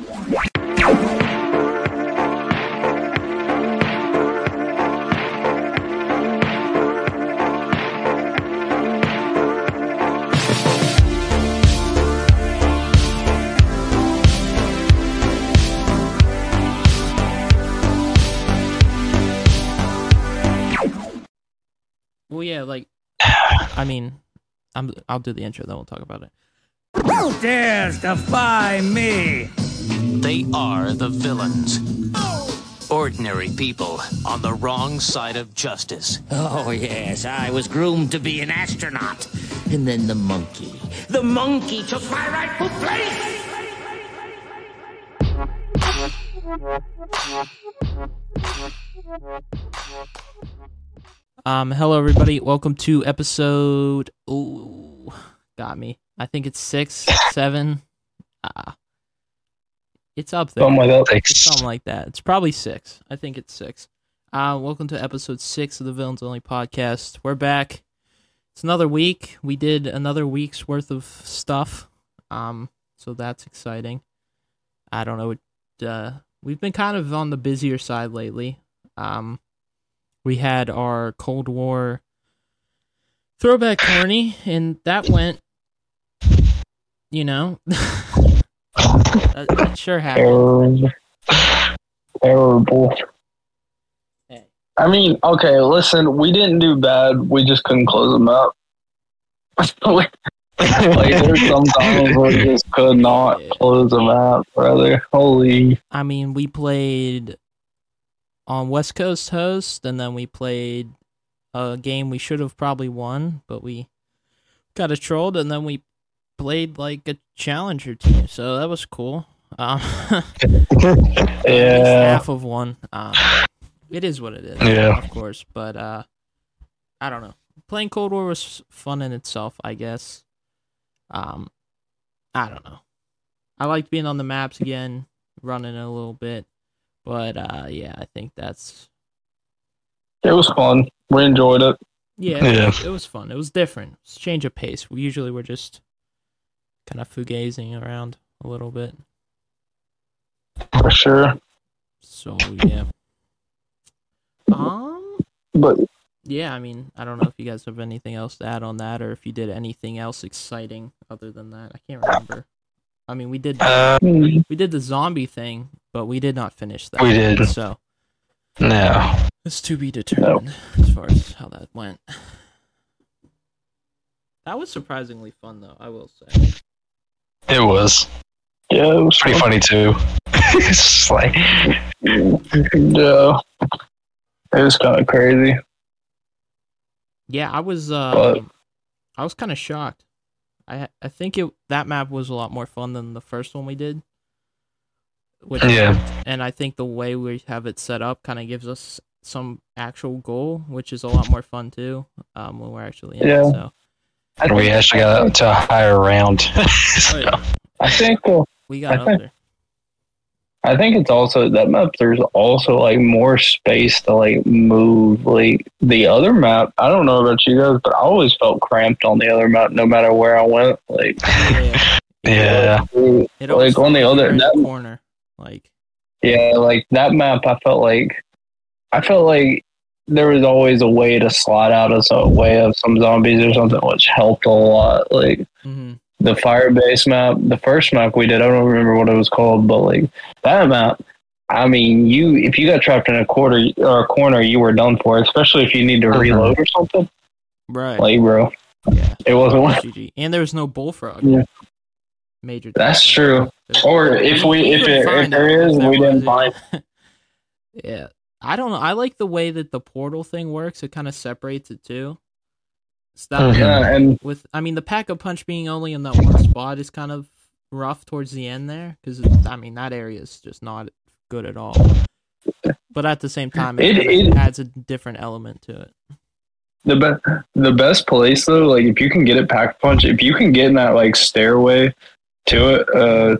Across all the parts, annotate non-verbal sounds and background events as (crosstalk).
Well, yeah, like, I mean, I'm I'll do the intro, then we'll talk about it. Who dares defy me? They are the villains. Ordinary people on the wrong side of justice. Oh, yes, I was groomed to be an astronaut. And then the monkey. The monkey took my rightful place! Um, hello everybody, welcome to episode. Ooh, got me. I think it's six, seven. Ah, it's up there. Something like that. It's something like that. It's probably six. I think it's six. Uh, welcome to episode six of the Villains Only podcast. We're back. It's another week. We did another week's worth of stuff. Um, so that's exciting. I don't know. Uh, we've been kind of on the busier side lately. Um, we had our Cold War throwback tourney, and that went, you know, (laughs) that, that sure happened. Terrible. Terrible. Hey. I mean, okay, listen, we didn't do bad. We just couldn't close them up. (laughs) like, there's sometimes we just could not close them out, brother. Holy. I mean, we played on West Coast host, and then we played a game we should have probably won, but we got a trolled, and then we played like a challenger team, so that was cool. Um, (laughs) Yeah. half of one. Um, it is what it is, Yeah. of course. But uh, I don't know. Playing Cold War was fun in itself, I guess. Um, I don't know. I liked being on the maps again, running a little bit. But uh, yeah, I think that's It was fun. We enjoyed it. yeah, Yeah. It, was fun. It was different. It's change of pace. We usually we're just kind of fugazing around a little bit. For sure. So yeah. Um. But Yeah, I mean, I don't know if you guys have anything else to add on that, or if you did anything else exciting other than that. I can't remember. I mean, we did Uh, we did the zombie thing, but we did not finish that. We did. So no. it's to be determined as far as how that went. That was surprisingly fun, though. I will say. It was yeah, it was pretty fun. funny too. (laughs) it's just like Yeah. It was kind of crazy. Yeah, I was. Uh, But- I was kind of shocked. I I think it that map was a lot more fun than the first one we did. Which, Yeah. And I think the way we have it set up kind of gives us some actual goal, which is a lot more fun too. Um, when we're actually in Yeah. it. So I we think, actually got to a higher round. (laughs) So, I think uh, we got I up think- there. I think it's also that map. There's also like more space to like move. Like the other map, I don't know about you guys, but I always felt cramped on the other map, no matter where I went. Like, (laughs) Yeah, yeah. it always like on the other that, corner. Like yeah, like that map, I felt like I felt like there was always a way to slide out of some way of some zombies or something, which helped a lot. Like hmm the fire base map, the first map we did, I don't remember what it was called, but like that map, I mean, you if you got trapped in a quarter or a corner, you were done for. Especially if you need to Mhm. reload or something. right. Like, bro, yeah. it wasn't. one. GG. And there was no bullfrog. Yeah. Major. That's true. Or if we if, it, if there is, we didn't find. (laughs) yeah. Yeah. I don't know. I like the way that the portal thing works. It kind of separates it too. So that Mhm. Yeah, and with I mean the pack a punch being only in that one spot is kind of rough towards the end there because I mean that area is just not good at all. But at the same time, it, It- it- adds a different element to it. the best the best place though, like if you can get it pack punch, if you can get in that like stairway to it, uh,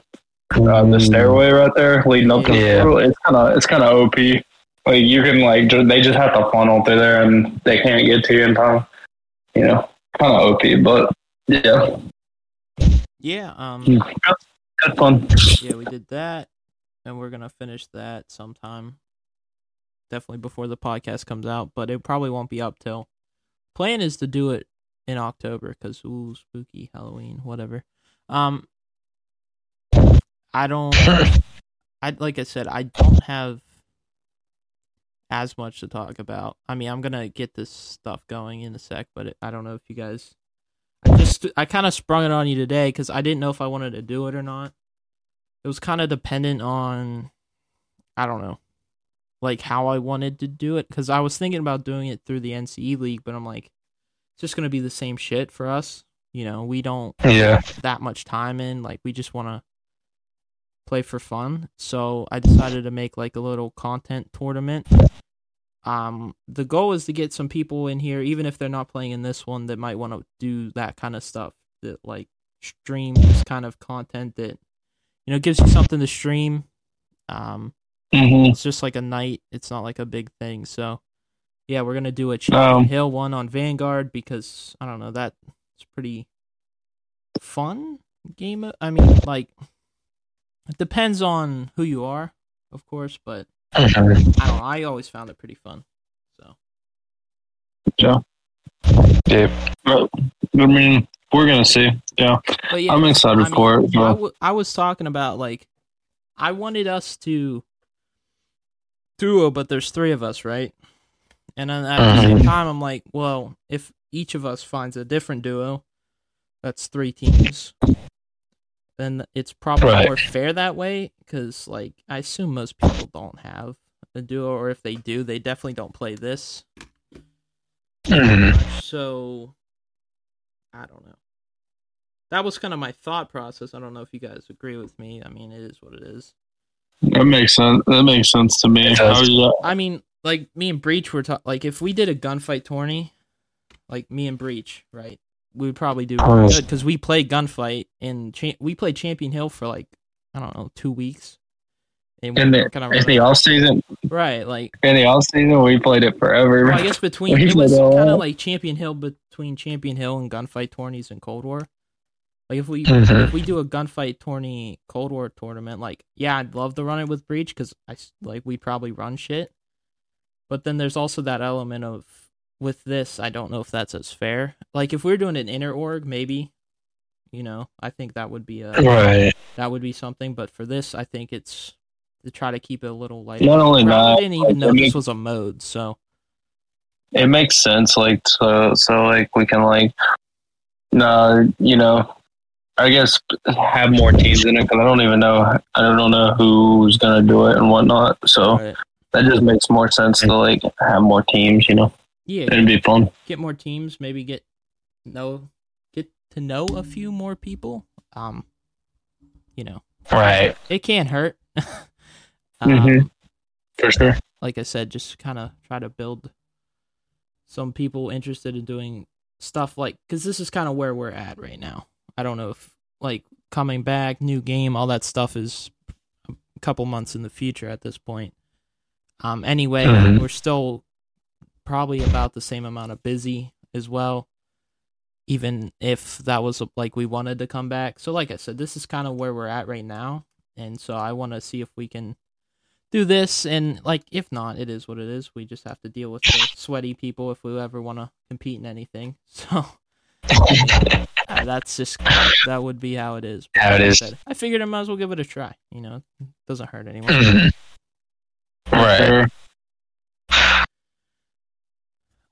uh the stairway right there leading up to the portal, it's kind of it's kind of op. Like you can like ju- they just have to funnel through there and they can't get to you in time. You know, kind of op, but yeah. Yeah. Um. Had fun. yeah, we did that, and we're gonna finish that sometime. Definitely before the podcast comes out, but it probably won't be up till. Plan is to do it in October because ooh, spooky Halloween, whatever. Um, I don't. (laughs) I like I said, I don't have as much to talk about. I mean, I'm gonna get this stuff going in a sec, but it, I don't know if you guys. I just I kind of sprung it on you today because I didn't know if I wanted to do it or not. It was kind of dependent on, I don't know, like how I wanted to do it because I was thinking about doing it through the NCE league, but I'm like, it's just gonna be the same shit for us. You know, we don't Yeah. that much time in. Like we just want to play for fun. So I decided to make like a little content tournament. Um, the goal is to get some people in here, even if they're not playing in this one, that might want to do that kind of stuff. That like stream this kind of content that you know gives you something to stream. Um, hmm it's just like a night. It's not like a big thing. So yeah, we're gonna do a Champion Um, Hill one on Vanguard because I don't know that it's pretty fun game. I mean, like it depends on who you are, of course, but. I don't know. I always found it pretty fun. So Yep. I mean, we're gonna see. Yeah, but yeah, I'm excited I mean, for it. I, So. w- I was talking about like I wanted us to duo, but there's three of us, right? And then at the same Mhm. time, I'm like, well, if each of us finds a different duo, that's three teams. Then it's probably Right. more fair that way, because like I assume most people don't have a duo, or if they do, they definitely don't play this. Mhm. So I don't know. That was kind of my thought process. I don't know if you guys agree with me. I mean, it is what it is. That makes sense. That makes sense to me. I does. was just- I mean, like me and Breach were talking. Like if we did a gunfight tourney, like me and Breach, right? We would probably do really good because we played gunfight and cha- we played Champion Hill for like I don't know two weeks. And in the kinda in the off season, right, like in the off season, we played it forever. well, I guess between (laughs) We it was kind of like Champion Hill between Champion Hill and gunfight tourneys and Cold War. Like if we Mhm. if we do a gunfight tourney Cold War tournament, like yeah, I'd love to run it with Breach because I like we probably run shit. But then there's also that element of with this, I don't know if that's as fair. Like if we're doing an inner org, maybe, you know, I think that would be a Right. that would be something. But for this, I think it's to try to keep it a little lighter. Not only Well, I didn't even like, know this was a mode, so it makes sense. Like so, so like we can like, nah, you know, I guess have more teams in it because I don't even know. I don't know who's gonna do it and whatnot. So Right. that just makes more sense to like have more teams. You know, yeah, it'd be fun. get more teams, maybe get know get to know a few more people. Um, you know, Right. it can't hurt. (laughs) um, Mhm. For sure. Like I said, just kind of try to build some people interested in doing stuff like because this is kind of where we're at right now. I don't know if like coming back, new game, all that stuff is a couple months in the future at this point. Um, anyway, Mhm. we're still probably about the same amount of busy as well. Even if that was like we wanted to come back. So, like I said, this is kind of where we're at right now. And so I want to see if we can do this. And, like, if not, it is what it is. We just have to deal with the sweaty people if we ever want to compete in anything. (laughs) So, uh, that's just, that would be how it is. But How it like I said, I figured I might as well give it a try. You know, it doesn't hurt anyone. (laughs) Right.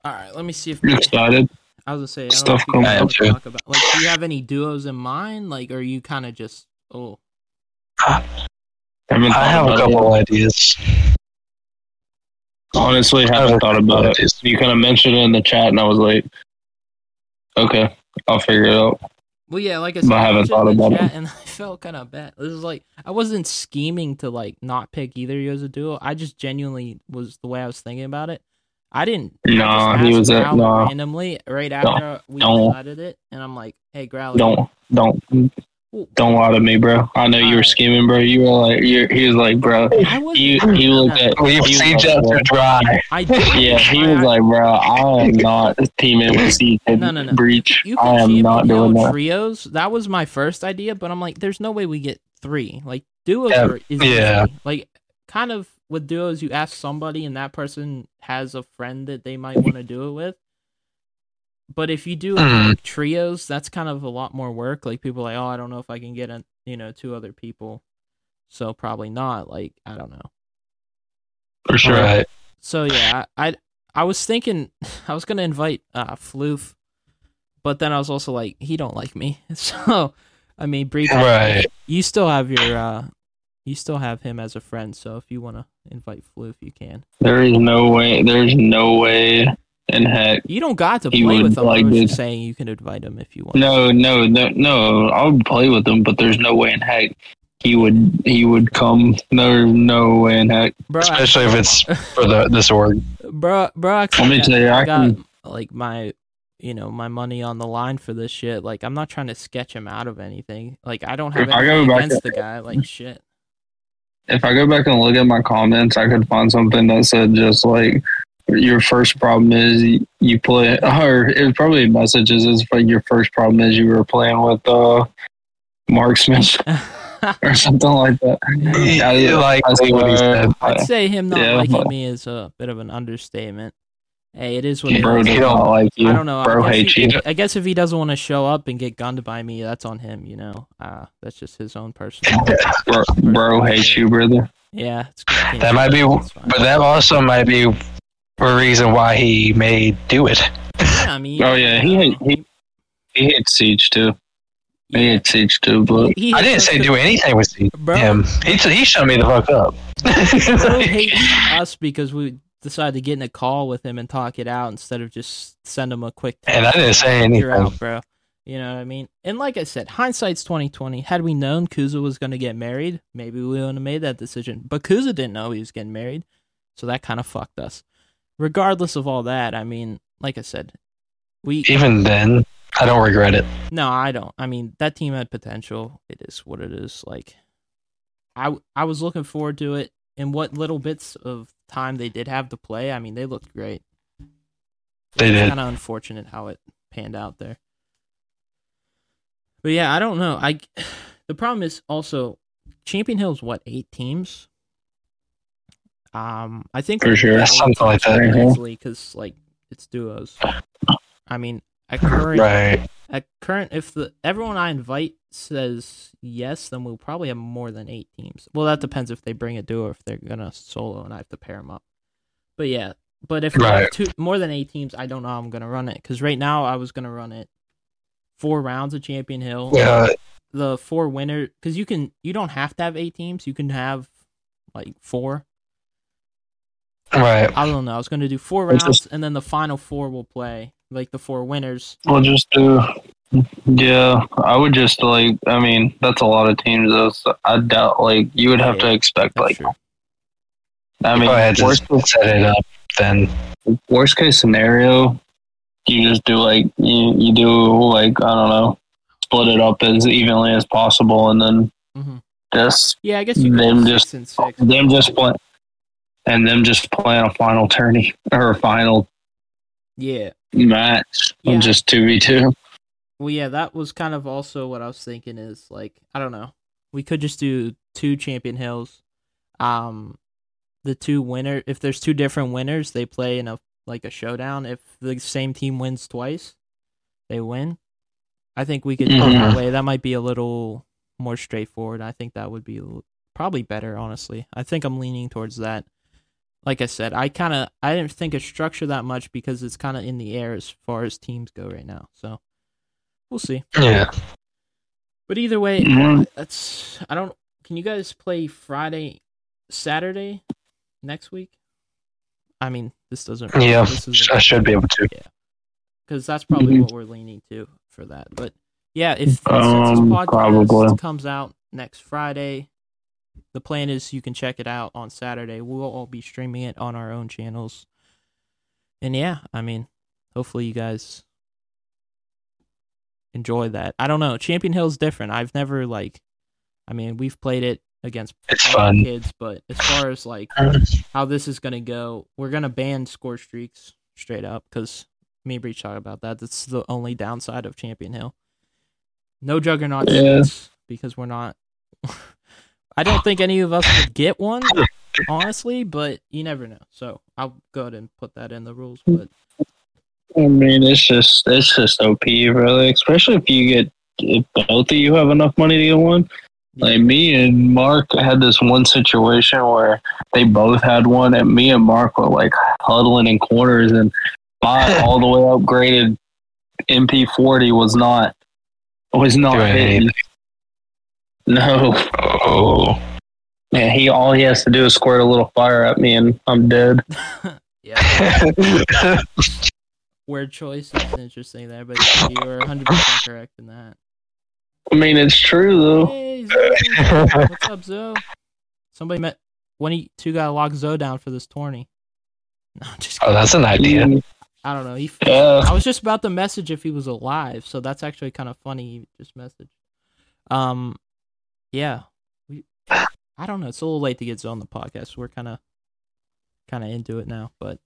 Sure. All right, let me see if I'm excited. I was gonna say I Stuff know if you guys coming want up, talk about like do you have any duos in mind? Like are you kind of just oh Haven't I have a about it. couple ideas. Honestly, I have haven't a thought about it. ideas. You kind of mentioned it in the chat, and I was like, okay, I'll figure it out. well yeah like I But said I haven't mentioned thought in the about it. and (laughs) I felt kind of bad. This is like I wasn't scheming to like not pick either of you as a duo. I just genuinely was the way I was thinking about it. I didn't. I just Nah, he was at- Growler nah. randomly right after we don't. decided it, and I'm like, "Hey, Growler, Don't, don't, don't lie to me, bro. I know you were Alright. scheming, bro. You were like, "You're." he was like, bro. You, you looked at. Leave he was siege like, dry. I. Yeah, he was like, bro, I am not teaming with Siege and No, no, no. Breach. You I am not doing Hill that. trios. That was my first idea, but I'm like, there's no way we get three. Like duos Yeah, is yeah. easy. Like kind of with duos, you ask somebody and that person has a friend that they might want to do it with. But if you do Mhm. like trios, that's kind of a lot more work. Like people are like, oh, I don't know if I can get a, you know two other people, so probably not. Like I don't know. For sure. Right. So yeah, I I, I was thinking (laughs) I was gonna invite uh Floof, but then I was also like he don't like me. (laughs) So I mean, Bree, Right. you still have your uh, you still have him as a friend. So if you want to invite Floof, you can. There is no way. There's no way in heck. You don't got to He play with him. like I was this. saying you can invite him if you want. No, no, no, no. I would play with him, but there's no way in heck he would. He would come. There's no way in heck. bro, Especially if it's for the this org. bro, bro. I Let me tell you, I got can. like my you know my money on the line for this shit. Like I'm not trying to sketch him out of anything. Like I don't have If I go anything against to- the guy. Like shit. If I go back and look at my comments, I could find something that said just like your first problem is you- you play, (laughs) or it was probably messages. It's like your first problem is you were playing with uh Marksman (laughs) or something like that. (laughs) Yeah, like I what he swear. said. I'd say him not Yeah, liking but- me is a bit of an understatement. Hey, it is what it Bro is. does You don't- like you. I don't know. Bro I guess, hates he- you. I guess if he doesn't want to show up and get gunned by me, that's on him. You know, uh, that's just his own personal. (laughs) Bro, bro hates you, brother. Yeah, it's good. That might be, but that also might be a reason why he may do it. yeah, I mean, Oh yeah, he hate, he he hates Siege too. He yeah. hates Siege too, but He I didn't say do anything with Siege. Bro. him. He he shut me the fuck up. Bro (laughs) hates us because we decided to get in a call with him and talk it out instead of just send him a quick. And I didn't say You're anything. out, bro. You know what I mean? And like I said, hindsight's twenty twenty. Had we known Kuza was going to get married, maybe we wouldn't have made that decision. But Kuza didn't know he was getting married, so that kind of fucked us. Regardless of all that, I mean, like I said, we Even then, I don't regret it. no, I don't. I mean, that team had potential. It is what it is. Like, I I was looking forward to it. And what little bits of time they did have to play, I mean, they looked great. They did. kind of unfortunate how it panned out there. But yeah, I don't know. I (sighs) the problem is also Champion Hill's what eight teams. Um, I think For sure. Something like that. because like it's duos. I mean, at current Right. at current if the everyone I invite says yes, then we'll probably have more than eight teams. Well, that mm-hmm. depends if they bring a duo if they're gonna solo and I have to pair them up. But yeah, but if we have Right. two more than eight teams, I don't know how I'm gonna run it because right now I was gonna run it four rounds of Champion Hill. Yeah. The four winner because you can you don't have to have eight teams. You can have like four. Right. I don't know. I was gonna do four rounds just- and then the final four will play like the four winners. we'll just do. Yeah, I would just like. I mean, that's a lot of teams. Though. So I doubt like you would have Yeah, to expect like. true. I If mean, I had to worst, set it up, then worst case scenario, you just do like you you do like I don't know, split it up as evenly as possible, and then mm-hmm. just Yeah, I guess you Them just- six and six. them just play, and them just playing a final tourney or a final Yeah. match, Yeah. just two v two. Well, yeah, that was kind of also what I was thinking is like, I don't know. We could just do two champion hills. Um the two winner if there's two different winners, they play in a like a showdown. If the same team wins twice, they win. I think we could do it that way. That might be a little more straightforward. I think that would be probably better, honestly. I think I'm leaning towards that. Like I said, I kind of I didn't think of structure that much because it's kind of in the air as far as teams go right now. So we'll see. yeah. But either way, Mhm. that's I don't. Can you guys play Friday, Saturday, next week? I mean, this doesn't. Yeah. this isn't- I should be able to. Yeah, because that's probably Mhm. what we're leaning to for that. But yeah, if since this Um, podcast probably. comes out next Friday, the plan is you can check it out on Saturday. We'll all be streaming it on our own channels. And yeah, I mean, hopefully you guys enjoy that. I don't know, Champion Hill's different. I've never like, I mean, we've played it against kids, but as far as like (laughs) how this is gonna go, we're gonna ban score streaks straight up because me and Breach talk about that. That's the only downside of Champion Hill. No Juggernaut Yeah. streaks because we're not (laughs) I don't think any of us would get one, (laughs) honestly, but you never know. So I'll go ahead and put that in the rules. But I mean, it's just it's just OP, really. Especially if you get if both of you have enough money to get one. Like me and Mark had this one situation where they both had one, and me and Mark were like huddling in corners, and my (laughs) all the way upgraded MP40 was not was not Doing hitting. No, Oh. man, he all he has to do is squirt a little fire at me, and I'm dead. (laughs) yeah, (laughs) word choice is interesting there, but you are 100 percent correct in that. I mean, it's true though. Hey, what's up, Zoe? (laughs) Somebody met one of you two got locked Zoe down for this tourney. No, I'm just oh, kidding. that's an idea. I don't know. He, Yeah. I was just about to message if he was alive, so that's actually kind of funny. He just messaged. Um, yeah, we. I don't know. It's a little late to get Zoe on the podcast. We're kind of, kind of into it now, but,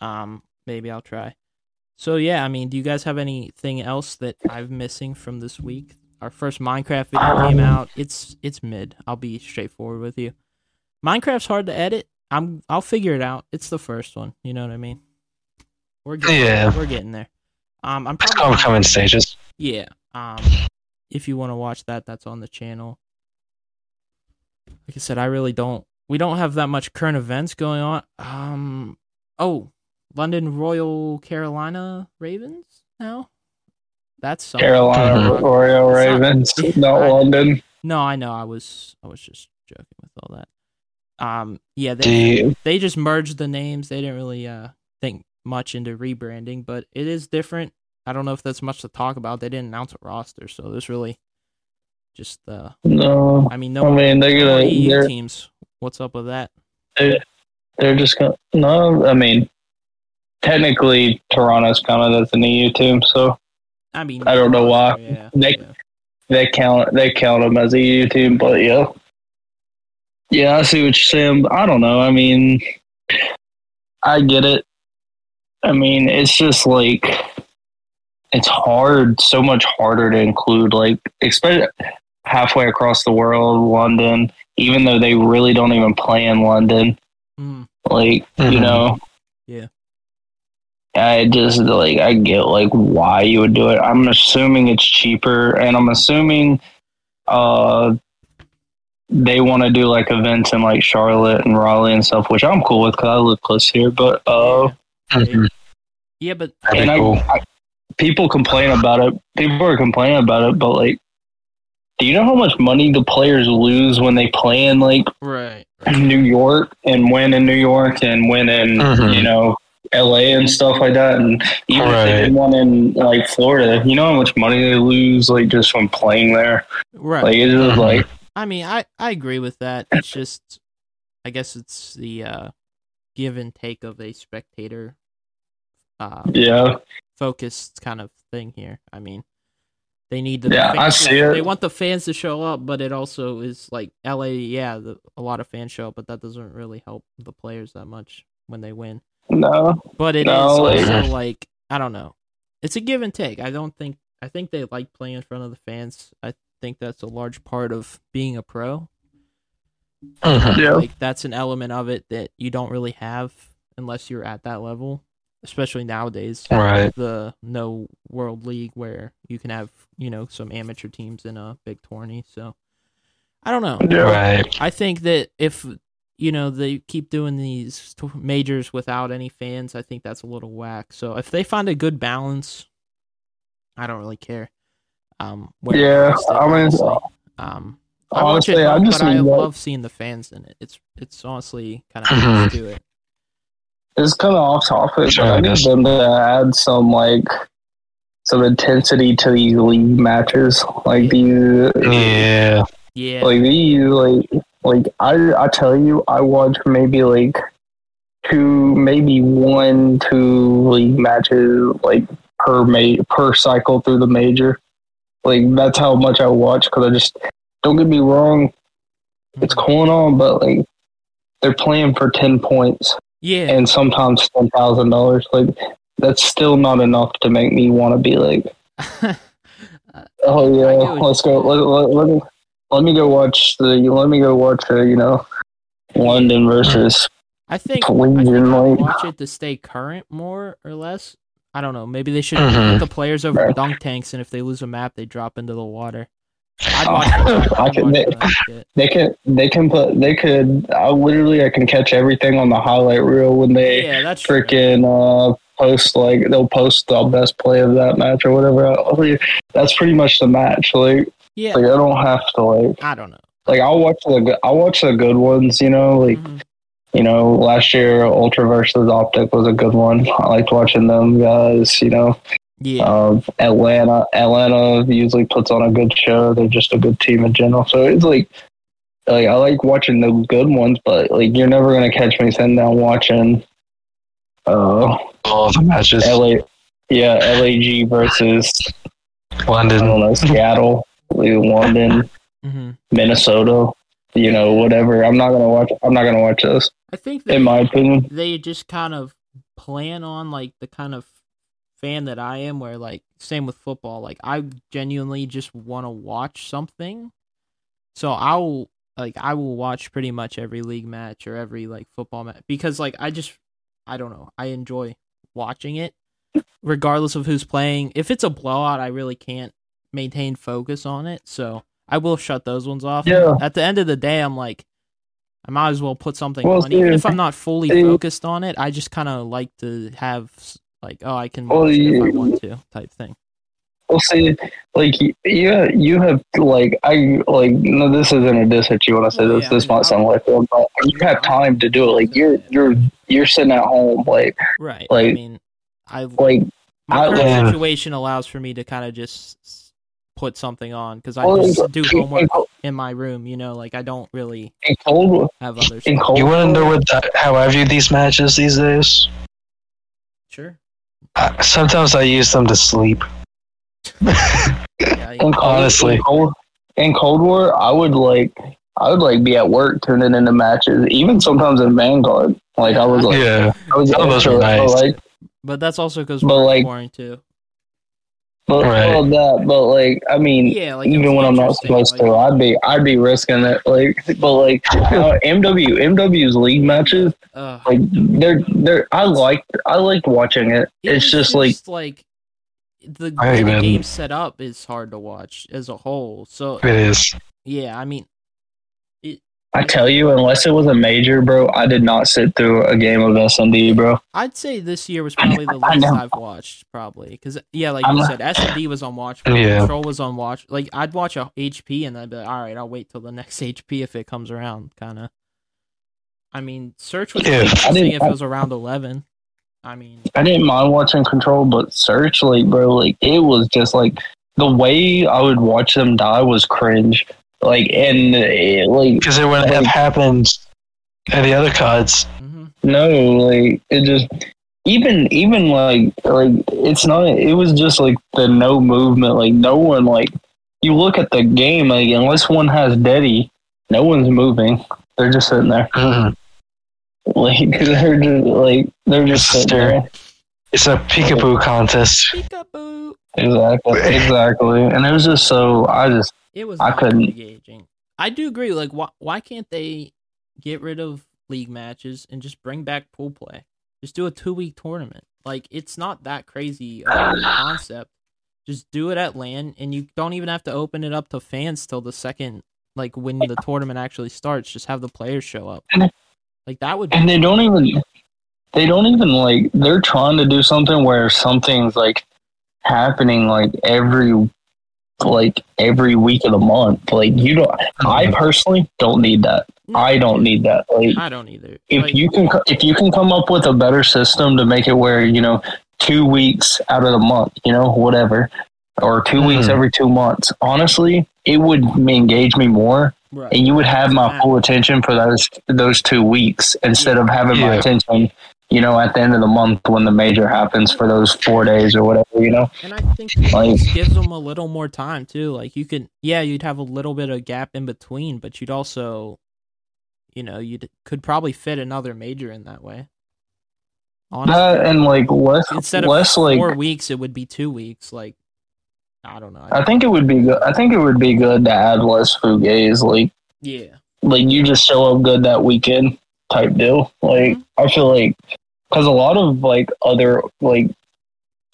um, maybe I'll try. So yeah, I mean, do you guys have anything else that I'm missing from this week? Our first Minecraft video came Um, out. It's it's mid. I'll be straightforward with you. Minecraft's hard to edit. I'm I'll figure it out. It's the first one. You know what I mean? We're getting Yeah. we're getting there. Um, I'm probably in stages. yeah. Um, if you want to watch that, that's on the channel. Like I said, I really don't. We don't have that much current events going on. Um. Oh, London Royal Carolina Ravens now. That's something. Carolina Mhm. Royal It's (laughs) not- Ravens, not I- London. No, I know. I was I was just joking with all that. Um. Yeah. They you, they just merged the names. They didn't really uh think much into rebranding, but it is different. I don't know if that's much to talk about. They didn't announce a roster, so there's really just uh No, I mean no I mean they're gonna EU they're, teams. What's up with that? they're just gonna no. I mean, technically Toronto's counted as an EU team, so I mean I don't know why. Yeah, They- yeah. they count they count them as a EU team. But yeah, yeah, I see what you're saying. But I don't know. I mean, I get it. I mean, it's just like it's hard, so much harder to include, like, especially halfway across the world, London. Even though they really don't even play in London, Mm, like you Mhm. know, Yeah. I just like I get like why you would do it. I'm assuming it's cheaper, and I'm assuming uh they want to do like events in like Charlotte and Raleigh and stuff, which I'm cool with because I live close here. But uh, Mhm. yeah, but and be I, cool. I, people complain about it. People are complaining about it, but like, do you know how much money the players lose when they play in like right. New York and win in New York and win in Mhm. you know LA and stuff like that and even if they did one in like Florida, you know how much money they lose like just from playing there. Right. Like it's just Mhm. like I mean, I I agree with that. It's just, I guess it's the uh, give and take of a spectator, uh, yeah, focused kind of thing here. I mean, they need the Yeah, I see to, it. They want the fans to show up, but it also is like LA. Yeah, the, a lot of fans show up, but that doesn't really help the players that much when they win. No, But it is No, also like- like I don't know. It's a give and take. I don't think I think they like playing in front of the fans. I think that's a large part of being a pro. Mhm. yeah, Like that's an element of it that you don't really have unless you're at that level, especially nowadays. Right. The no world league where you can have, you know, some amateur teams in a big tourney. So I don't know. yeah. Right. I think that if you know they keep doing these t- majors without any fans, I think that's a little whack. So if they find a good balance, I don't really care. Um, where Yeah, it's I mean, honestly. um, I honestly, it, I just but I need that- love seeing the fans in it. It's it's honestly kind of nice to it. It's kind of off topic, Sure, but I I need guess. them to add some like some intensity to these league matches, like these Yeah. Yeah, like these like like I I tell you I watch maybe like two maybe one two league matches like per ma- per cycle through the major. Like that's how much I watch because I just don't get me wrong it's Mhm. going on but like they're playing for 10 points yeah, and sometimes $10,000 like that's still not enough to make me want to be like (laughs) oh yeah. let's go. let, let, let, me, let me go watch the. Let me go watch the. You know, London versus. I think I think Collegian, I'd like- watch it to stay current more or less. I don't know. Maybe they should Mhm. put the players over Right. dunk tanks, and if they lose a map, they drop into the water. Oh, (laughs) I'd watch that. I I'd could- watch they- that. They can. They can put. They could. I literally. I can catch everything on the highlight reel when they Yeah, that's true. freaking uh, post like they'll post the best play of that match or whatever. I'll That's pretty much the match. Like, Yeah, like I don't have to like I don't know. like I'll watch the good- I'll watch the good ones. You know, like Mhm. you know last year Ultra versus Optic was a good one. I liked watching them guys. You know, Yeah, um, Atlanta Atlanta usually puts on a good show. They're just a good team in general. So it's like. Like I like watching the good ones, but like you're never gonna catch me sitting down watching uh All the matches. LA, yeah, LAG versus I don't London. know Seattle, London, (laughs) hmm Minnesota, you know, whatever. I'm not gonna watch. I'm not gonna watch this. I think they, In my opinion, they just kind of plan on like the kind of fan that I am, where like same with football, like I genuinely just want to watch something. So I'll like I will watch pretty much every league match or every like football match because like I just I don't know I enjoy watching it regardless of who's playing. If it's a blowout, I really can't maintain focus on it, so I will shut those ones off. Yeah. At the end of the day, I'm like. I might as well put something Well, on, even if I'm not fully see- focused on it. I just kind of like to have like, oh, I can Well, watch it if I want to, type thing. we'll see. Like, yeah, you have like I like. No, this isn't a diss at you when I say Well, this. yeah, this I might sound like but you have time to do it. Like you're you're you're sitting at home, like Right. Like I mean, I like my I- current Yeah. situation allows for me to kind of just s- put something on because I well, just do homework in my room. You know, like I don't really in cold have other in stuff. cold. You want to know what the, how I view these matches these days? Sure. I, sometimes I use them to sleep. Yeah. (laughs) I- in Honestly. in cold, in Cold War, I would like, I would like be at work tuning into matches, even sometimes in Vanguard. Like I was like, Yeah. I was Some of those are but, nice. Like, but that's also because But, we're like- boring too. But Right. well, that, but like, I mean, Yeah, like even when I'm not supposed like- to, I'd be, I'd be risking it. Like, (laughs) but like, uh, (laughs) MW, MW's league matches, Uh, like they're, they're, I like, I liked watching it. It's just like, like the Hey, the game set up is hard to watch as a whole. So It is. yeah, I mean, I tell you, unless it was a major, bro, I did not sit through a game of SND, bro. I'd say this year was probably the (laughs) I least. I've watched, probably because yeah, like I'm you not- said, S and D was on watch, (laughs) Yeah. Control was on watch. Like I'd watch a HP and I'd be like, all right, I'll wait till the next (laughs) HP if it comes around, kind of. I mean, Search was Yeah. Interesting if it was around eleven. I mean, I didn't mind watching Control, but Search, like, bro, like, it was just like the way I would watch them die was cringe. Like, and it, like, Because it wouldn't have happened in the other cards. hmm no, like, it just, even, even like, like, it's not, it was just like the no movement. Like, no one, like, you look at the game, like, unless one has Deddy, no one's moving. They're just sitting there. Mhm. Like, (laughs) they're just, like, they're just It's sitting there. It's a peekaboo contest. peekaboo. Exactly, exactly. And it was just so, I just, It was I couldn't- engaging. I do agree. Like, why why can't they get rid of league matches and just bring back pool play? Just do a two week tournament. Like, it's not that crazy of a (sighs) concept. Just do it at LAN, and you don't even have to open it up to fans till the second, like when the tournament actually starts. Just have the players show up. Like that would. Be, and they don't even they don't even like they're trying to do something where something's like happening like every like every week of the month. Like you don't i personally don't need that. I don't need that. Like I don't either. if Like, you can if you can come up with a better system to make it where you know two weeks out of the month you know whatever or 2 weeks Mhm. every two months honestly it would engage me more. Right. and you would have my full attention for those those two weeks instead of having my attention you know at the end of the month when the major happens for those four days or whatever you know And I think it Like- gives them a little more time too. Like you can, yeah, you'd have a little bit of gap in between, but you'd also, you know, you could probably fit another major in that way. Honestly, that uh, and like less instead of less like four weeks, it would be two weeks. Like, I don't know. I think it would be good. I think it would be good to add less fugays. Like yeah. like you just show up good that weekend type deal. Like I feel like because a lot of like other like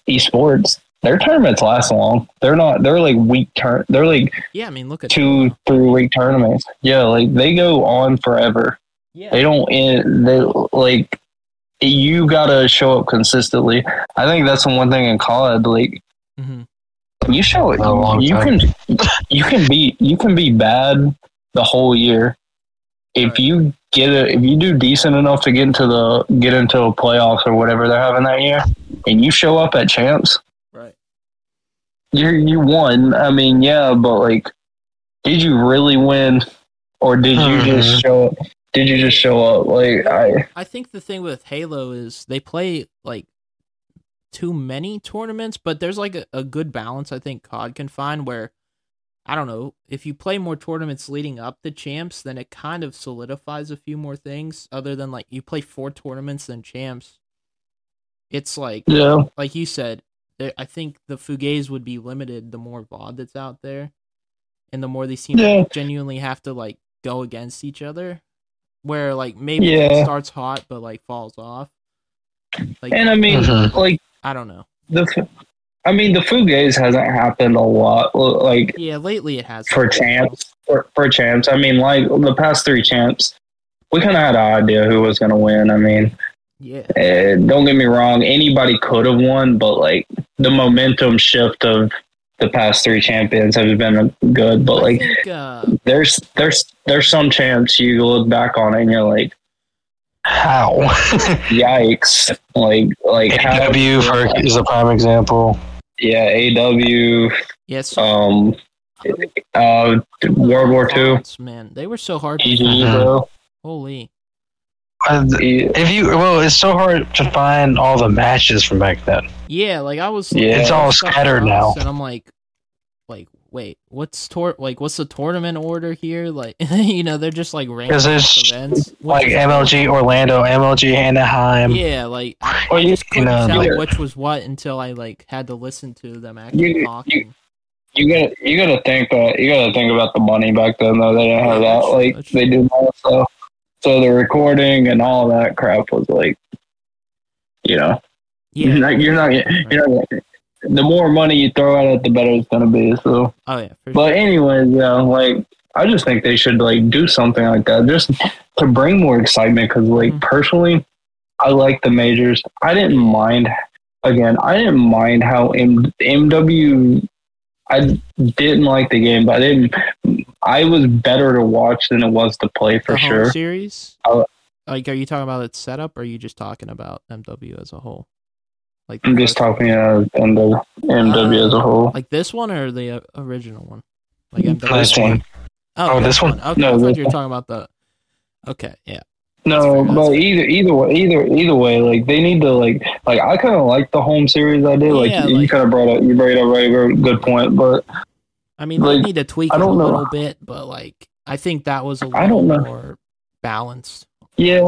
esports, their tournaments last long. They're not. They're like week turn. They're like Yeah, I mean, look at two three week tournaments. Yeah, like they go on forever. Yeah. They don't end. They like you gotta show up consistently. I think that's the one thing in COD. Like hmm you show it. You time. can you can be you can be bad the whole year if Right. you get it. If you do decent enough to get into the get into a playoffs or whatever they're having that year, and you show up at champs, Right. you you won. I mean, yeah, but like, did you really win, or did you mm-hmm. just show up? Did you just show up? Like I, I think the thing with Halo is they play like too many tournaments, but there's like a, a good balance I think COD can find where I don't know, if you play more tournaments leading up to champs, then it kind of solidifies a few more things other than like you play four tournaments then champs. It's like yeah, like you said, I think the Fugays would be limited the more VOD that's out there, and the more these teams Yeah. genuinely have to like go against each other. Where like maybe Yeah. it starts hot but like falls off. Like and I mean, Mhm. like I don't know. the, f- I mean, the Fugays hasn't happened a lot. Like Yeah, lately it has for champs, for, for champs. I mean, like the past three champs, we kind of had an idea who was going to win. I mean, Yeah, uh, don't get me wrong, anybody could have won, but like the momentum shift of the past three champions have been good. But I like, think uh, there's there's there's some champs you look back on it and you're like, How? (laughs) yikes! Like like how- for is a prime example. Yeah, AW, yes, um, uh, World War Two, man, they were so hard. To EG, find. Mhm. Holy, Uh, If you well, it's so hard to find all the matches from back then. yeah, like I was. Yeah. It's all scattered now. and I'm like, like, wait, what's tor? Like, what's the tournament order here? Like, (laughs) you know, they're just like random events. which Like MLG Orlando, MLG Anaheim. Yeah, like I, Well, I you- just couldn't you know, tell you- which was what until I like had to listen to them actually You- talking. You gotta, you gotta think, uh, you gotta think about the money back then. Though they didn't have Yeah, that, like they do now. So, so the recording and all that crap was like, you know, yeah. you're not, you're not, you're not. The more money you throw at it, the better it's gonna be. So, Oh yeah. For but anyways, yeah, like I just think they should like do something like that, just to bring more excitement. Because, like, Mhm. personally, I like the majors. I didn't mind. Again, I didn't mind how M- MW. I didn't like the game, but I didn't. I was better to watch than it was to play for sure. series. Uh, like, are you talking about its setup, or are you just talking about MW as a whole? Like, I'm just first- talking uh, MW, MW as a whole. like this one or the uh, original one? Like MW. This one. Oh, Oh, this one? Okay, No, I thought this you're one. talking about the. Okay, yeah. No, but that's either either way, either either way, like they need to like like I kind of like the home series I did. Like Yeah, you like- kind of brought up, you brought it up right, very good point. But I mean, they need to tweak I it a don't know. little bit, but like, I think that was a I little don't know. more balanced. yeah,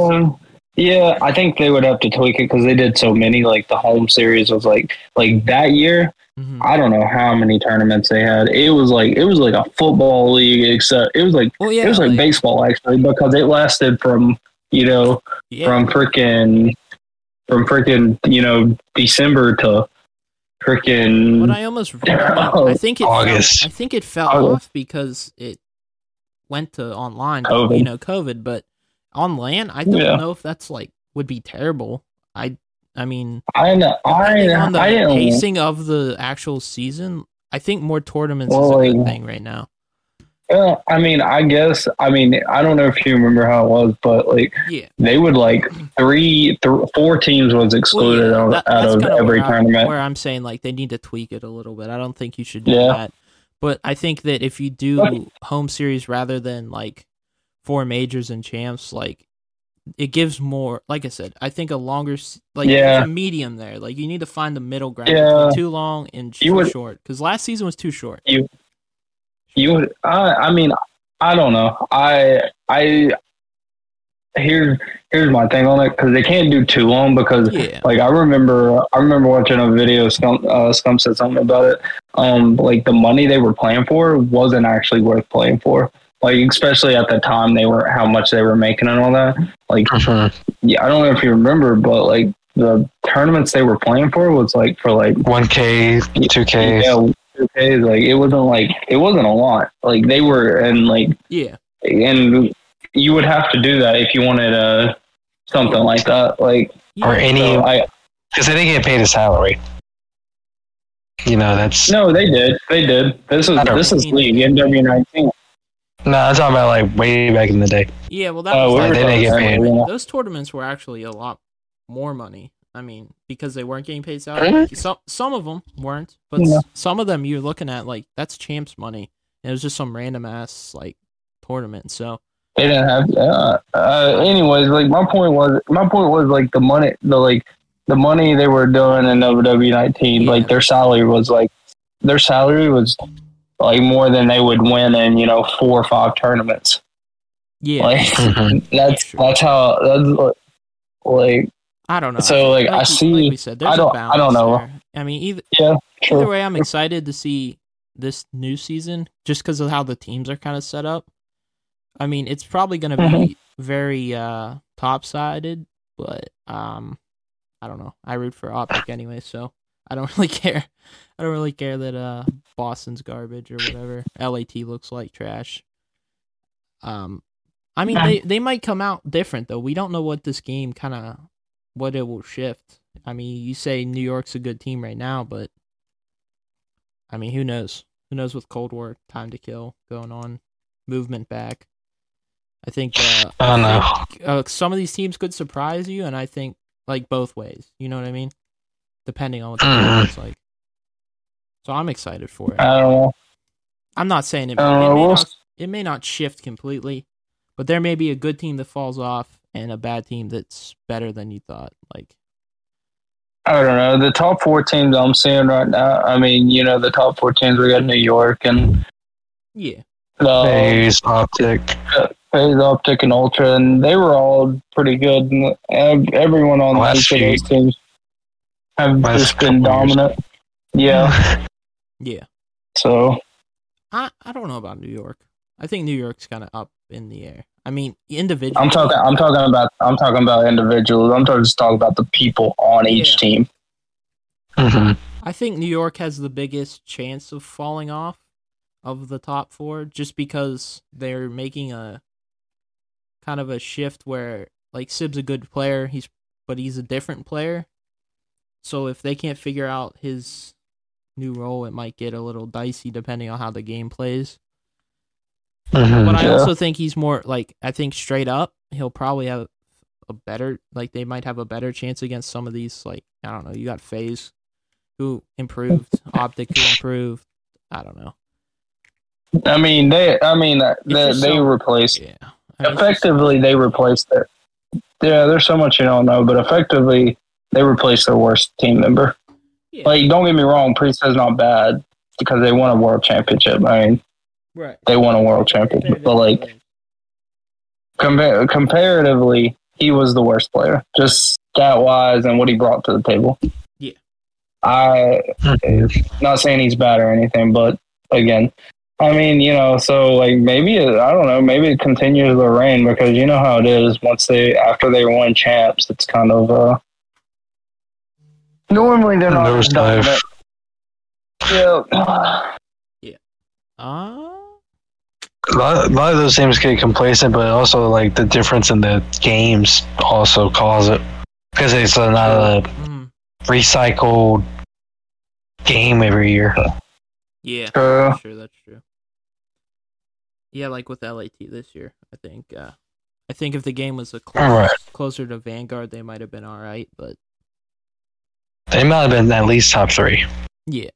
yeah, I think they would have to tweak it because they did so many. Like the home series was like like that year. Mhm. I don't know how many tournaments they had. It was like it was like a football league, except it was like Well, yeah, it was like, like- baseball actually because it lasted from you know yeah, from freaking from freaking you know December to freaking But I almost, I, I think it, August. Fell, I think it fell August. off because it went to online. COVID. You know, COVID. But on land, I don't Yeah. know if that's like would be terrible. I, I mean, I know I on the I pacing of the actual season, I think more tournaments Well, is a good thing right now. Well, I mean, I guess. I mean, I don't know if you remember how it was, but like Yeah. they would like three, th- four teams was excluded Well, yeah, out, that- out of every where tournament. where I'm saying like they need to tweak it a little bit. I don't think you should do Yeah. that. But I think that if you do home series rather than like four majors and champs, like it gives more. Like I said, I think a longer, like Yeah. a medium there. Like you need to find the middle ground Yeah. too long and You too would- short. Because last season was too short. You would. I. I mean, I don't know. I. I. here's here's my thing on it because they can't do too long because Yeah. like I remember I remember watching a video Scump uh, Scump said something about it. Um, like the money they were playing for wasn't actually worth playing for. Like especially at the time they were how much they were making and all that. Like Mhm. yeah, I don't know if you remember, but like the tournaments they were playing for was like for like 1K, 2K. yeah, okay, like it wasn't like it wasn't a lot. Like they were and like Yeah. and you would have to do that if you wanted uh something like that. Like Yeah. Or any, so I because they didn't get paid a salary. You know, that's no. no, they did, they did. This is this is league MW nineteen. I'm talking about like way back in the day. Yeah, well, that Oh, was we like they didn't get paid. those tournaments were actually a lot more money. I mean, because they weren't getting paid salary. Really? Some some of them weren't, but Yeah. some of them you're looking at like that's champs money. And it was just some random ass like tournament. So They didn't have. Uh, uh, anyways, like my point was, my point was like the money, the like the money they were doing in WWE nineteen, Yeah. like their salary was like their salary was like more than they would win in you know four or five tournaments. yeah, Like Mhm. (laughs) that's True. that's how that's like I don't know. so, like, I see- like we said, there's I a don't- I don't know. there. I mean, either yeah. either way, I'm excited to see this new season just because of how the teams are kind of set up. I mean, it's probably going to be Mhm. very uh top sided, but um, I don't know. I root for Optic anyway, so I don't (laughs) really care. I don't really care that uh Boston's garbage or whatever. LAT looks like trash. Um, I mean, they they might come out different though. We don't know what this game kind of what it will shift. I mean, you say New York's a good team right now, but I mean, who knows? Who knows with Cold War, Time to Kill going on, movement back. I think uh, I don't know. uh, some of these teams could surprise you, and I think like both ways. You know what I mean? Depending on what the game looks (sighs) like. So I'm excited for it. I don't know. I'm not saying it. I it, may We'll not, it may not shift completely, but there may be a good team that falls off and a bad team that's better than you thought. Like, I don't know. The top four teams I'm seeing right now. I mean, you know, the top four teams we got New York and yeah, the FaZe, optic. FaZe Optic and Ultra, and they were all pretty good. And everyone on Last each of those teams have last just been couple years. dominant. Yeah. (laughs) yeah. So I I don't know about New York. I think New York's kind of up in the air. I mean, individually. I'm talking. I'm talking about. I'm talking about individuals. I'm talking, just talking about the people on each Yeah. team. Mhm. I think New York has the biggest chance of falling off of the top four just because they're making a kind of a shift where like Sib's a good player, he's but he's a different player. So if they can't figure out his new role, it might get a little dicey depending on how the game plays. Mhm. But I Yeah. also think he's more like I think straight up he'll probably have a better like they might have a better chance against some of these like I don't know you got FaZe who improved (laughs) Optic who improved I don't know I mean, they. I mean, uh, they, they so- replaced yeah I mean, effectively. They replaced their. Yeah, there's so much you don't know, but effectively they replaced their worst team member. yeah, Like, don't get me wrong, Priest is not bad because they won a world championship. I mean, right they won a world championship, but like compar- comparatively, he was the worst player, just stat wise and what he brought to the table. Yeah. I not saying he's bad or anything, but again, I mean, you know, so like maybe it, I don't know, maybe it continues the reign because you know how it is. Once they after they won champs, it's kind of uh normally they're not Nose dive. dominant. Yeah. uh A lot, a lot of those teams get complacent, but also like the difference in the games also cause it because it's a, not a mm, recycled game every year. yeah Uh, that's true that's true yeah like with LAT this year I think uh I think if the game was a close, Right. closer to Vanguard they might have been all right but They might have been at least top three, yeah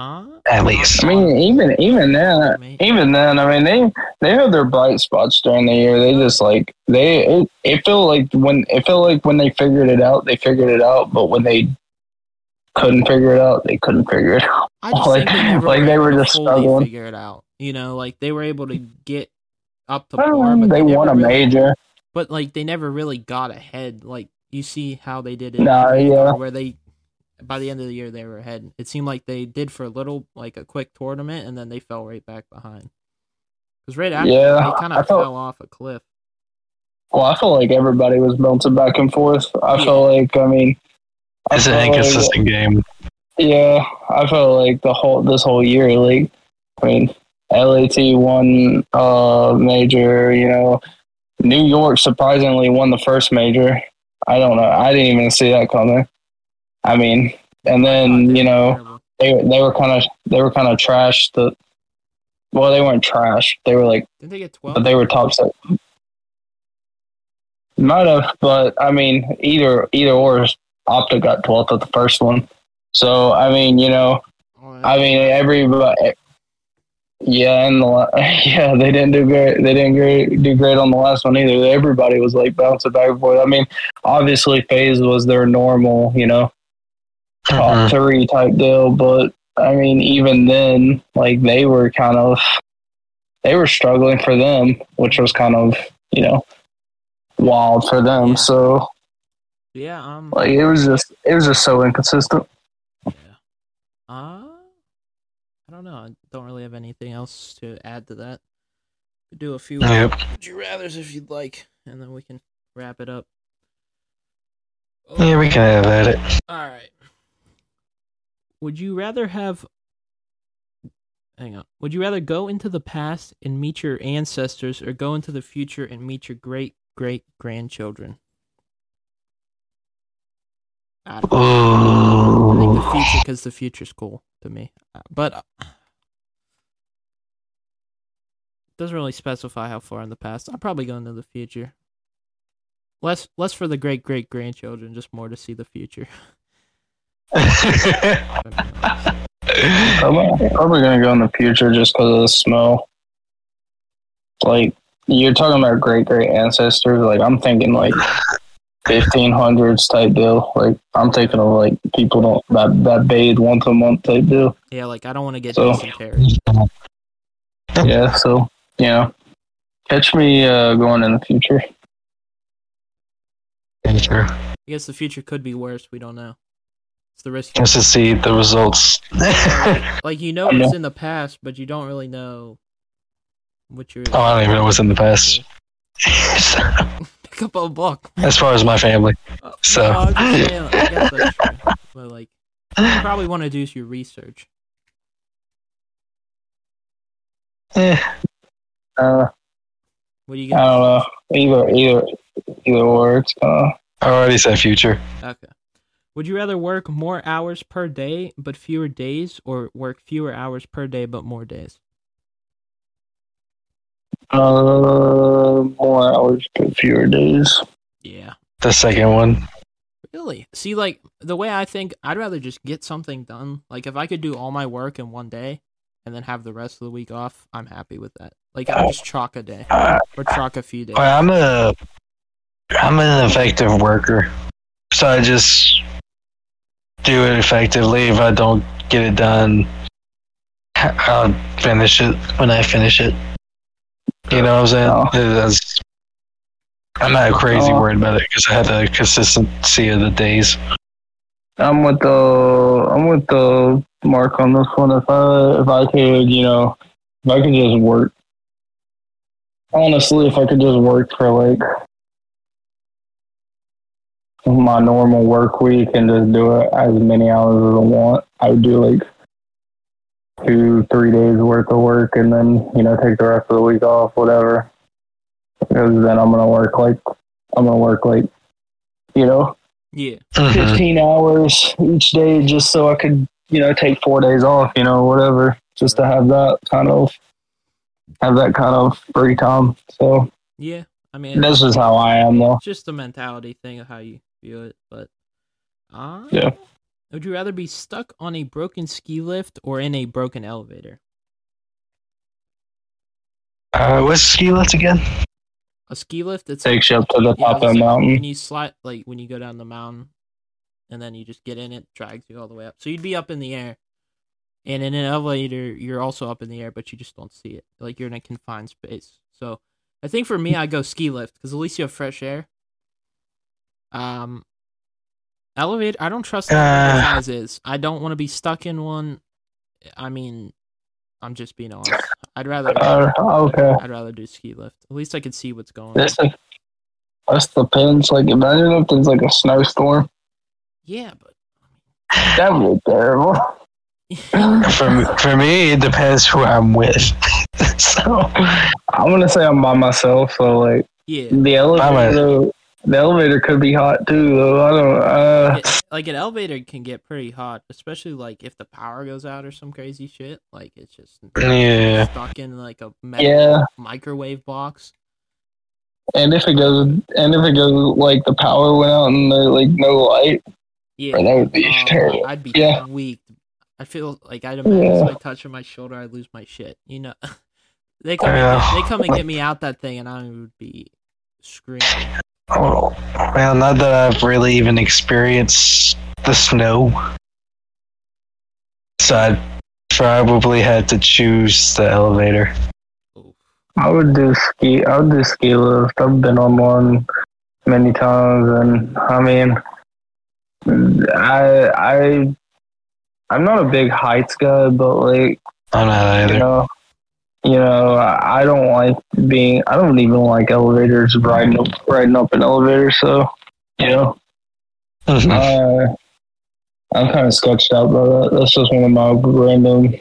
uh at least. I mean, even even then, Maybe. even then, I mean, they they have their bright spots during the year. They just like they it, it felt like when it felt like when they figured it out, they figured it out. But when they couldn't figure it out, they couldn't figure it out. I (laughs) Like- think they like were they able were to just fully struggling. figure it out. You know, like they were able to get up to I don't par, but they never won a really- major. but like they never really got ahead. Like you see how they did it, Nah, yeah. where they by the end of the year they were ahead. It seemed like they did for a little, like a quick tournament, and then they fell right back behind. Because right after Yeah, they kind I of felt- fell off a cliff. Well, I felt like everybody was bouncing back and forth. I Yeah. felt like, I mean, I It's an felt like- inconsistent game. yeah, I felt like the whole this whole year, like, I mean, LAT won uh major. You know, New York surprisingly won the first major. I don't know. I didn't even see that coming. I mean, and then you know they they were kind of they were kind of trash. The well, they weren't trash. They were like didn't they get twelve? but they were top set. Might have, but I mean, either either or, Optic got twelfth at the first one. So I mean, you know, Oh, I mean, everybody. Eh, yeah, and the (laughs) yeah, they didn't do great. They didn't great, do great on the last one either. Everybody was like bouncing back and forth. I mean, obviously, FaZe was their normal, you know, top Mhm. three type deal. But I mean, even then, like they were kind of they were struggling for them, which was kind of you know wild for them. So yeah. Um. like it was just it was just so inconsistent. Yeah. Uh, I don't know. I don't really have anything else to add to that. Could do a few Yep. would you rather's if you'd like, and then we can wrap it up. Yeah, we can have at it. All right. Would you rather have? Hang on. Would you rather go into the past and meet your ancestors, or go into the future and meet your great great grandchildren? I don't. I think the future because the future's cool to me, Uh, but uh, doesn't really specify how far in the past. I'm probably going to the future. Less, less for the great great grandchildren, just more to see the future. (laughs) Probably, probably gonna go in the future just because of the smell. Like you're talking about great great ancestors. Like I'm thinking like 1500s type deal. Like I'm thinking of like people don't that that bathe once a month type deal. Yeah, like I don't want to get So- dysentery. Yeah. So you know, catch me uh, going in the future. Sure. I guess the future could be worse. We don't know. It's the risk. Just to see the results. Like you know (laughs) I know. what's in the past, but you don't really know what you're. Oh, I don't even know what's in the past. (laughs) Pick up a book. as far as my family. Uh, So- no, I'm just saying, I guess that's true. But like, you probably want to do your research. Eh, Uh, What do you Got? I don't know. Either either either or. It's kind of I already said future. Okay. Would you rather work more hours per day but fewer days, or work fewer hours per day but more days? uh more hours but fewer days. Yeah. The second one. Really? See, like the way I think, I'd rather just get something done. Like if I could do all my work in one day and then have the rest of the week off, I'm happy with that. Like I'll just chalk a day or chalk a few days. I'm a I'm an effective worker, so I just do it effectively. If I don't get it done, I'll finish it when I finish it. You know what I'm saying? Oh. I'm not crazy Oh. worried about it because I have the consistency of the days. I'm with the I'm with the mark on this one. If I if I could, you know, if I could just work. Honestly, if I could just work for like my normal work week and just do it as many hours as I want, I would do like two, three days worth of work and then, you know, take the rest of the week off, whatever. Because then I'm gonna work like I'm gonna work like you know, Yeah. Mhm. 15 hours each day just so I could, you know, take four days off, you know, whatever, just to have that kind of, have that kind of free time. So Yeah. I mean, this is how I am though. just a mentality thing of how you view it. But uh, Yeah. Would you rather be stuck on a broken ski lift or in a broken elevator? Uh, what's ski lift again? A ski lift, it's Takes you up to the top of the like, mountain. When you slide, like when you go down the mountain, and then you just get in it, drags you all the way up. So you'd be up in the air, and in an elevator, you're also up in the air, but you just don't see it. Like you're in a confined space. So I think for me, I go ski lift because at least you have fresh air. Um, elevator. I don't trust the Uh. as is. I don't want to be stuck in one. I mean, I'm just being honest. I'd rather. Uh, okay. I'd rather do ski lift. At least I can see what's going on. This is, this depends. Like, imagine if there's like a snowstorm. Yeah, but That would be terrible. (laughs) For for me, it depends who I'm with. (laughs) so I'm gonna say I'm by myself, so like yeah, the elevator, the elevator could be hot too. Though I don't. Uh, it- like an elevator can get pretty hot, especially like if the power goes out or some crazy shit. Like it's just (laughs) yeah, stuck in like a metal yeah, microwave box. and if it goes, and if it goes, like the power went out and there's like no light, Yeah, that would be Oh, terrible. I'd be Yeah. weak. I feel like I'd imagine Yeah. somebody touching my shoulder, I'd lose my shit. You know, (laughs) they come, Yeah. and they come and get me out that thing, and I would be screaming. Well, not that I've really even experienced the snow, so I'd probably had to choose the elevator. I would do ski. I would do ski lift. I've been on one many times, and I mean, I I I'm not a big heights guy, but like I'm not you either. know, you know, I I don't like being. I don't even like elevators. Riding up, riding up an elevator. So, you know, uh, I'm kind of sketched out by that. That's just one of my random.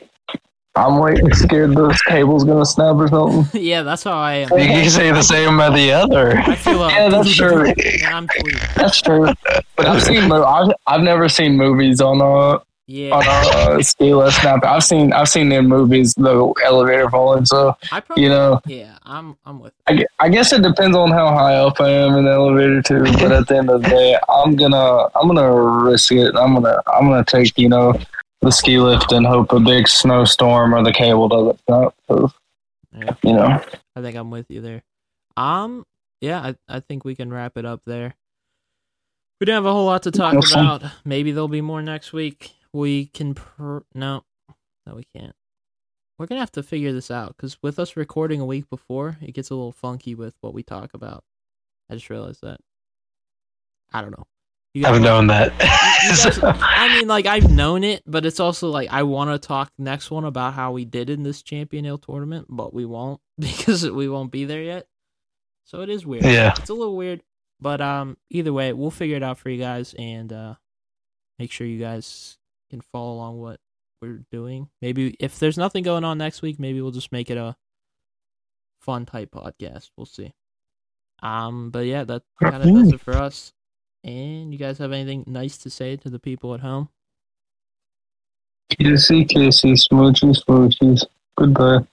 I'm like scared this cable's gonna snap or something. (laughs) yeah, that's how I am. you can say the same about the other. I feel uh, Yeah, that's true. and I'm sweet. That's true. But I've seen. I've, I've never seen movies on a Yeah, on (laughs) a uh, ski lift snap. I've seen I've seen in movies the elevator falling. So I probably. you know, Yeah, I'm. I'm with. I, I guess it depends on how high up I am in the elevator too. But at the end of the day, (laughs) I'm gonna I'm gonna risk it. I'm gonna I'm gonna take you know the ski lift and hope a big snowstorm or the cable doesn't snap. 'cause, Yeah. You know, I think I'm with you there. Um, yeah, I I think we can wrap it up there. We didn't have a whole lot to talk Awesome. about. Maybe there'll be more next week. We can pr- no, no, we can't. We're gonna have to figure this out because with us recording a week before, it gets a little funky with what we talk about. I just realized that. I don't know. You I've known that. (laughs) guys- I mean, like I've known it, but it's also like I want to talk next one about how we did in this Champion Hill tournament, but we won't (laughs) because we won't be there yet. So it is weird. Yeah. it's a little weird, but um, either way, we'll figure it out for you guys and uh, make sure you guys can follow along what we're doing. Maybe if there's nothing going on next week, maybe we'll just make it a fun type podcast. We'll see. Um, but yeah, that kind of does it for us. And you guys have anything nice to say to the people at home? kissy kissy, smoochy smoochies. Goodbye.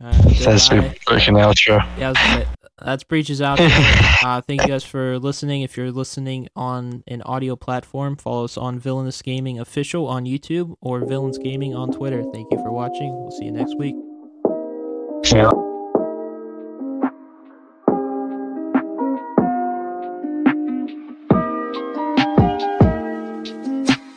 Uh, That's your goodbye. freaking outro. Yeah, I was gonna say, that's Breach's out. (laughs) uh, thank you guys for listening. If you're listening on an audio platform, follow us on Villainous Gaming Official on YouTube or Villains Gaming on Twitter. Thank you for watching. We'll see you next week. Yeah.